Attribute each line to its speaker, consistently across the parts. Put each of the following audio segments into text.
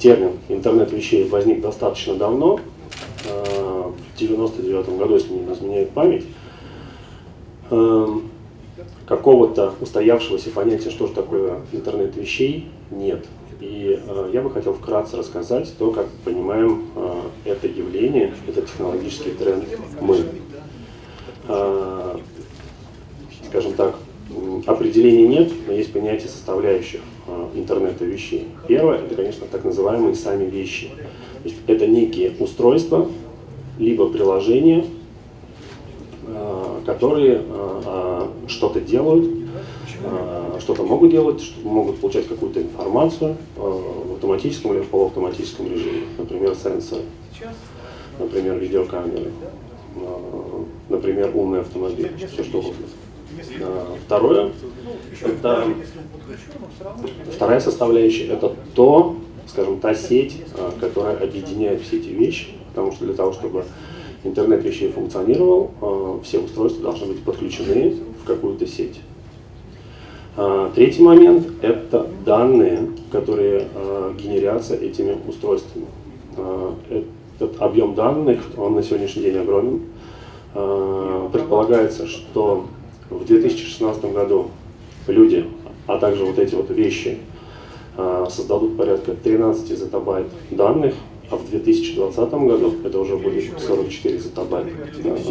Speaker 1: термин интернет вещей возник достаточно давно, в 99 году, если не изменяет память. Эм, какого-то устоявшегося понятия, что же такое интернет вещей, нет. И э, я бы хотел вкратце рассказать то, как понимаем э, это явление, этот технологический тренд мы. Э, скажем так, определений нет, но есть понятие составляющих э, интернета вещей. Первое – это, конечно, так называемые сами вещи. То есть это некие устройства, либо приложения, э, которые э, что-то делают, э, что-то могут делать, могут получать какую-то информацию в автоматическом или в полуавтоматическом режиме. Например, сенсоры, например, видеокамеры, например, умный автомобиль, все что угодно. Второе, это вторая составляющая, это то, скажем, та сеть, которая объединяет все эти вещи, потому что для того, чтобы интернет вещей функционировал, э, все устройства должны быть подключены в какую-то сеть. Э, третий момент – это данные, которые генерятся этими устройствами. Этот объем данных, он на сегодняшний день огромен. Предполагается, что в 2016 году люди, а также вот эти вот вещи, создадут порядка 13 зетабайт данных, а в 2020 году это уже будет 44 зетабайта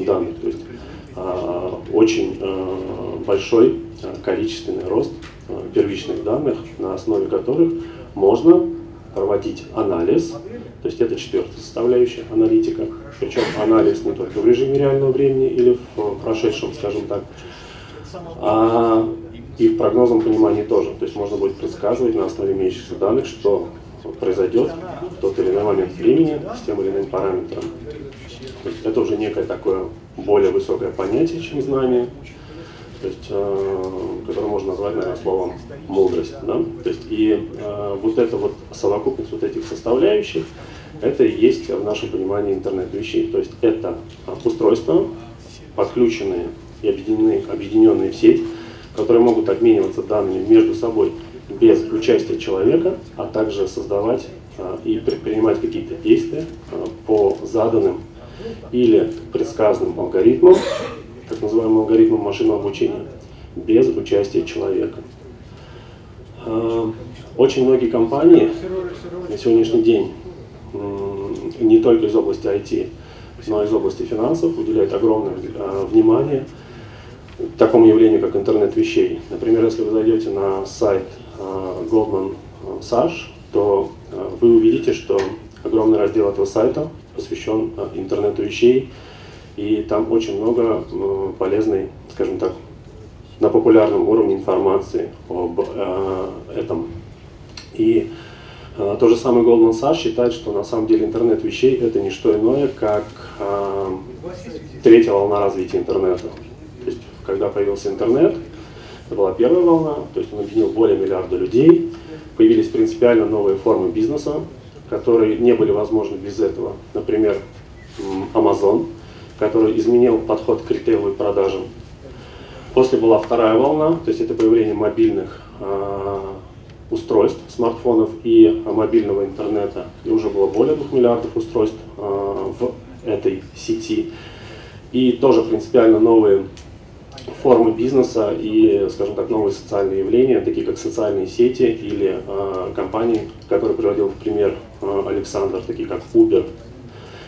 Speaker 1: данных. То есть а, очень а, большой а, количественный рост первичных данных, на основе которых можно проводить анализ, то есть это четвертая составляющая аналитика, причем анализ не только в режиме реального времени или в прошедшем, скажем так, а и в прогнозном понимании тоже. То есть можно будет предсказывать на основе имеющихся данных, что произойдет в тот или иной момент времени с тем или иным параметром. То есть это уже некое такое более высокое понятие, чем знание, то есть, э, которое можно назвать, наверное, словом мудрость. Да? То есть, и э, вот эта вот совокупность вот этих составляющих, это и есть в нашем понимании интернет вещей. То есть это устройства, подключенные и объединенные, объединенные в сеть, которые могут обмениваться данными между собой без участия человека, а также создавать а, и предпринимать какие-то действия а, по заданным или предсказанным алгоритмам, так называемым алгоритмам машинного обучения, без участия человека. А, очень многие компании на сегодняшний день, не только из области IT, но и из области финансов, уделяют огромное внимание такому явлению, как интернет вещей. Например, если вы зайдете на сайт Э, Goldman Sachs, то э, вы увидите, что огромный раздел этого сайта посвящен интернету вещей, и там очень много полезной, скажем так, на популярном уровне информации об этом. И то же самое Goldman Sachs считает, что на самом деле интернет вещей это не что иное, как третья волна развития интернета. Когда появился интернет, это была первая волна, то есть он объединил более миллиарда людей. Появились принципиально новые формы бизнеса, которые не были возможны без этого. Например, Amazon, который изменил подход к ритейловой продажам. После была вторая волна, то есть это появление мобильных э, устройств, смартфонов и мобильного интернета. И уже было более 2 миллиардов устройств э, в этой сети. И тоже принципиально новые формы бизнеса и, скажем так, новые социальные явления, такие как социальные сети или э, компании, которые приводил в пример э, Александр, такие как Uber,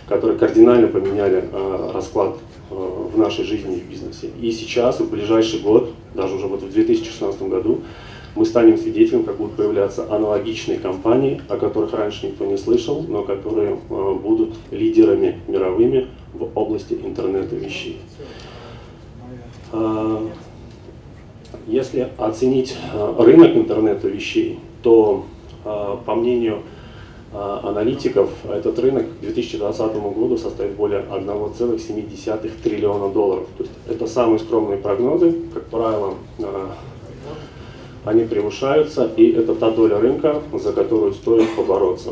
Speaker 1: которые кардинально поменяли э, расклад э, в нашей жизни и в бизнесе. И сейчас, в ближайший год, даже уже вот в 2016 году, мы станем свидетелем, как будут появляться аналогичные компании, о которых раньше никто не слышал, но которые э, будут лидерами мировыми в области интернета вещей. А, если оценить а, рынок интернета вещей, то, а, по мнению аналитиков, этот рынок к 2020 году составит более 1,7 триллиона долларов. То есть это самые скромные прогнозы, как правило, они превышаются, и это та доля рынка, за которую стоит побороться.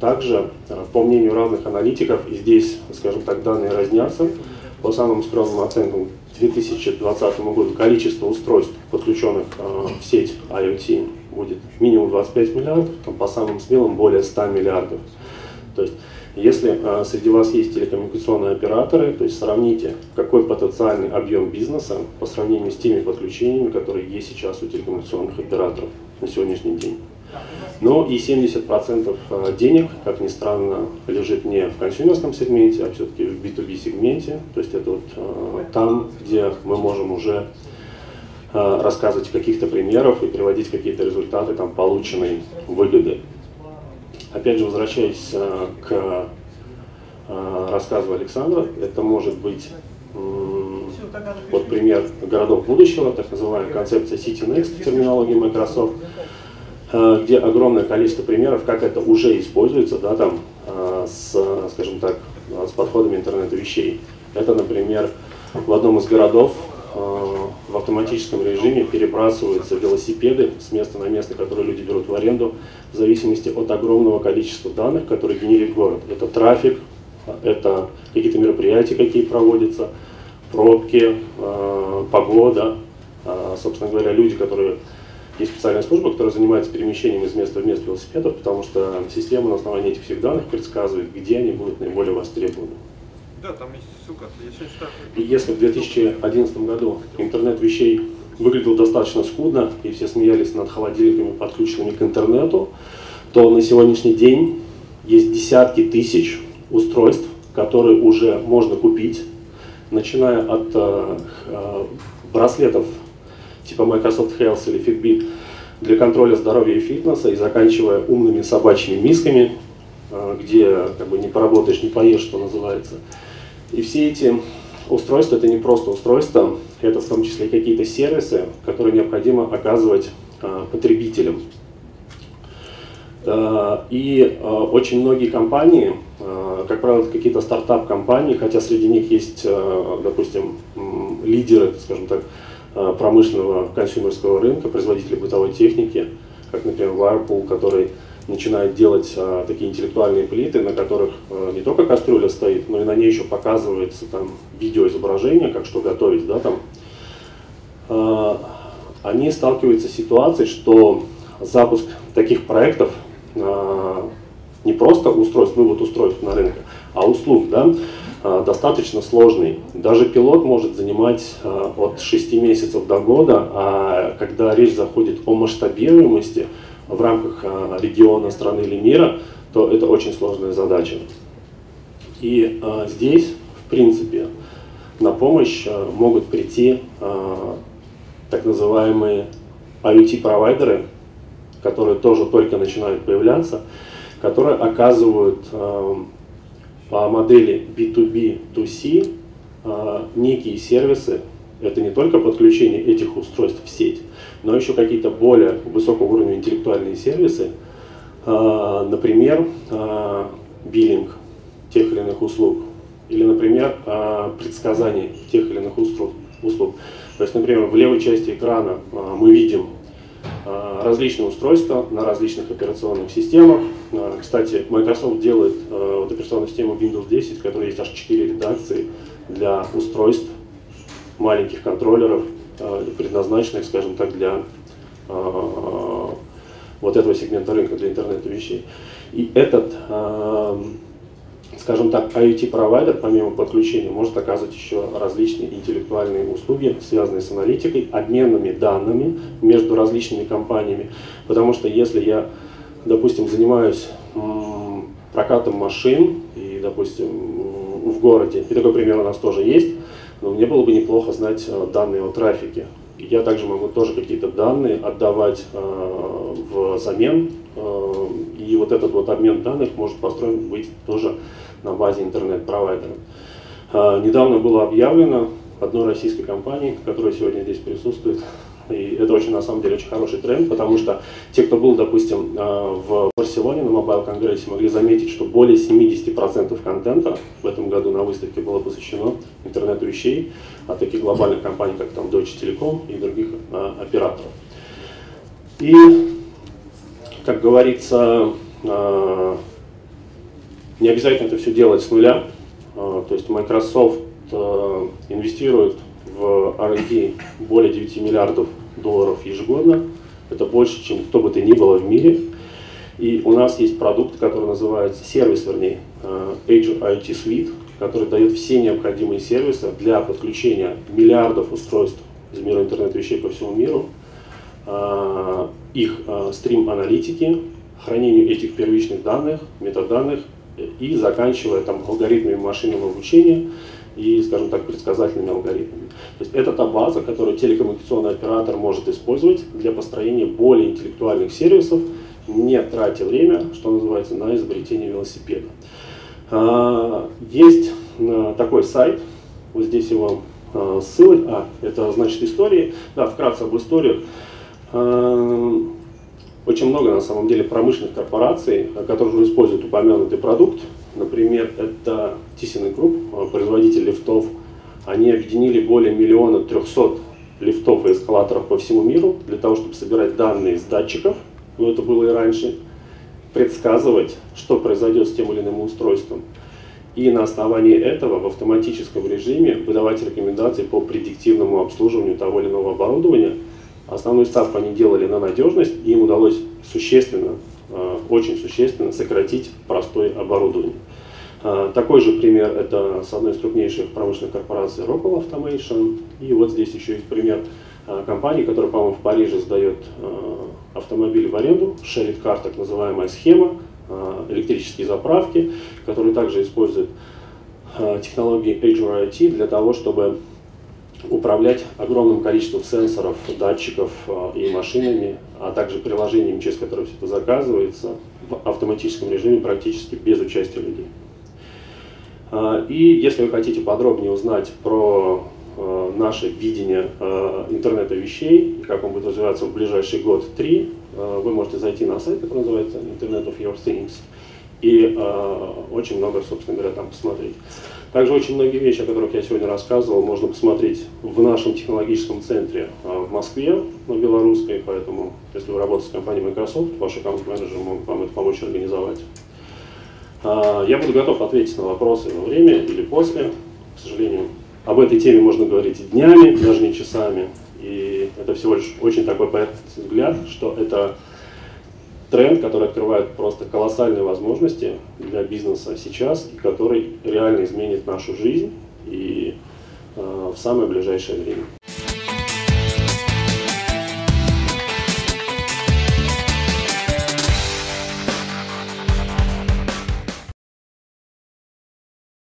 Speaker 1: Также, по мнению разных аналитиков, и здесь, скажем так, данные разнятся, по самым скромным оценкам, 2020 году количество устройств, подключенных э, в сеть IoT, будет минимум 25 миллиардов, там, по самым смелым более 100 миллиардов. То есть если а, среди вас есть телекоммуникационные операторы, то есть сравните, какой потенциальный объем бизнеса по сравнению с теми подключениями, которые есть сейчас у телекоммуникационных операторов на сегодняшний день. Но и 70% а, денег, как ни странно, лежит не в консюмерском сегменте, а все-таки в B2B сегменте. То есть это вот а, там, где мы можем уже а, рассказывать каких-то примеров и приводить какие-то результаты там, полученной выгоды. Опять же, возвращаясь э, к э, рассказу Александра, это может быть вот пример городов будущего, так называемая концепция City Next в терминологии Microsoft, э, где огромное количество примеров, как это уже используется, да, там, с, скажем так, с подходами интернета вещей. Это, например, в одном из городов в автоматическом режиме перебрасываются велосипеды с места на место, которые люди берут в аренду, в зависимости от огромного количества данных, которые генерит город. Это трафик, это какие-то мероприятия, какие проводятся, пробки, э, погода. Э, собственно говоря, люди, которые есть специальная служба, которая занимается перемещением из места в место велосипедов, потому что система на основании этих всех данных предсказывает, где они будут наиболее востребованы.
Speaker 2: Да, там есть ссылка. Считаю,
Speaker 1: И если в 2011 году интернет вещей выглядел достаточно скудно, и все смеялись над холодильниками, подключенными к интернету, то на сегодняшний день есть десятки тысяч устройств, которые уже можно купить, начиная от э, э, браслетов типа Microsoft Health или Fitbit для контроля здоровья и фитнеса и заканчивая умными собачьими мисками, э, где как бы не поработаешь, не поешь, что называется. И все эти устройства это не просто устройства, это в том числе какие-то сервисы, которые необходимо оказывать а, потребителям. А, и а, очень многие компании, а, как правило, какие-то стартап-компании, хотя среди них есть, а, допустим, лидеры, скажем так, а, промышленного консюмерского рынка, производители бытовой техники, как, например, Whirlpool, который начинает делать а, такие интеллектуальные плиты, на которых а, не только кастрюля стоит, но и на ней еще показывается там видеоизображение, как что готовить, да, там. А, они сталкиваются с ситуацией, что запуск таких проектов а, не просто устройств, вывод устройств на рынок, а услуг, да, достаточно сложный. Даже пилот может занимать а, от 6 месяцев до года, а когда речь заходит о масштабируемости, в рамках а, региона, страны или мира, то это очень сложная задача. И а, здесь, в принципе, на помощь а, могут прийти так называемые IoT-провайдеры, которые тоже только начинают появляться, которые оказывают по модели B2B2C некие сервисы. Это не только подключение этих устройств в сеть, но еще какие-то более высокого уровня интеллектуальные сервисы, а, например, а, биллинг тех или иных услуг, или, например, а, предсказание тех или иных услуг. То есть, например, в левой части экрана мы видим различные устройства на различных операционных системах. Кстати, Microsoft делает вот операционную систему Windows 10, в которой есть аж 4 редакции для устройств, маленьких контроллеров, Э, предназначенных, скажем так, для э, вот этого сегмента рынка, для интернета вещей. И этот, э, скажем так, IoT-провайдер, помимо подключения, может оказывать еще различные интеллектуальные услуги, связанные с аналитикой, обменными данными между различными компаниями. Потому что если я, допустим, занимаюсь прокатом машин, и, допустим, в городе, и такой пример у нас тоже есть, но мне было бы неплохо знать э, данные о трафике. Я также могу тоже какие-то данные отдавать э, замен, э, и вот этот вот обмен данных может построен быть тоже на базе интернет-провайдера. Э, недавно было объявлено одной российской компании, которая сегодня здесь присутствует, и это очень, на самом деле, очень хороший тренд, потому что те, кто был, допустим, э, в Барселоне на Mobile Конгрессе, могли заметить, что более 70% контента в этом году на выставке было посвящено интернету вещей от таких глобальных компаний, как там Deutsche Telekom и других а, операторов. И, как говорится, а, не обязательно это все делать с нуля. А, то есть Microsoft а, инвестирует в R&D более 9 миллиардов долларов ежегодно. Это больше, чем кто бы то ни было в мире. И у нас есть продукт, который называется, сервис, вернее, э, Azure IT Suite, который дает все необходимые сервисы для подключения миллиардов устройств из мира интернет-вещей по всему миру, э, их э, стрим-аналитики, хранению этих первичных данных, метаданных и заканчивая там алгоритмами машинного обучения и, скажем так, предсказательными алгоритмами. То есть это та база, которую телекоммуникационный оператор может использовать для построения более интеллектуальных сервисов, не тратя время, что называется, на изобретение велосипеда. А, есть а, такой сайт, вот здесь его а, ссылка, а, это значит истории, да, вкратце об историях. Очень много на самом деле промышленных корпораций, которые используют упомянутый продукт. Например, это ThyssenKrupp, производитель лифтов. Они объединили более миллиона трехсот лифтов и эскалаторов по всему миру для того, чтобы собирать данные с датчиков, но это было и раньше, предсказывать, что произойдет с тем или иным устройством. И на основании этого в автоматическом режиме выдавать рекомендации по предиктивному обслуживанию того или иного оборудования. Основную ставку они делали на надежность, и им удалось существенно, а, очень существенно сократить простое оборудование. А, такой же пример это с одной из крупнейших промышленных корпораций Rockwell Automation. И вот здесь еще есть пример а, компании, которая, по-моему, в Париже сдает автомобиль в аренду, Car, так называемая схема, а, электрические заправки, которые также используют а, технологии Azure IoT для того, чтобы управлять огромным количеством сенсоров, датчиков а, и машинами, а также приложениями, через которые все это заказывается в автоматическом режиме практически без участия людей. И если вы хотите подробнее узнать про Э, наше видение э, интернета вещей и как он будет развиваться в ближайший год-три, вы можете зайти на сайт, который называется Internet of Your Things, и очень много, собственно говоря, там посмотреть. Также очень многие вещи, о которых я сегодня рассказывал, можно посмотреть в нашем технологическом центре в Москве, на Белорусской, поэтому, если вы работаете с компанией Microsoft, ваш аккаунт-менеджер может вам это помочь организовать. Я буду готов ответить на вопросы во время или после. К сожалению, об этой теме можно говорить днями, даже не часами. И это всего лишь очень такой поверхностный взгляд, что это тренд, который открывает просто колоссальные возможности для бизнеса сейчас, и который реально изменит нашу жизнь и э, в самое ближайшее время.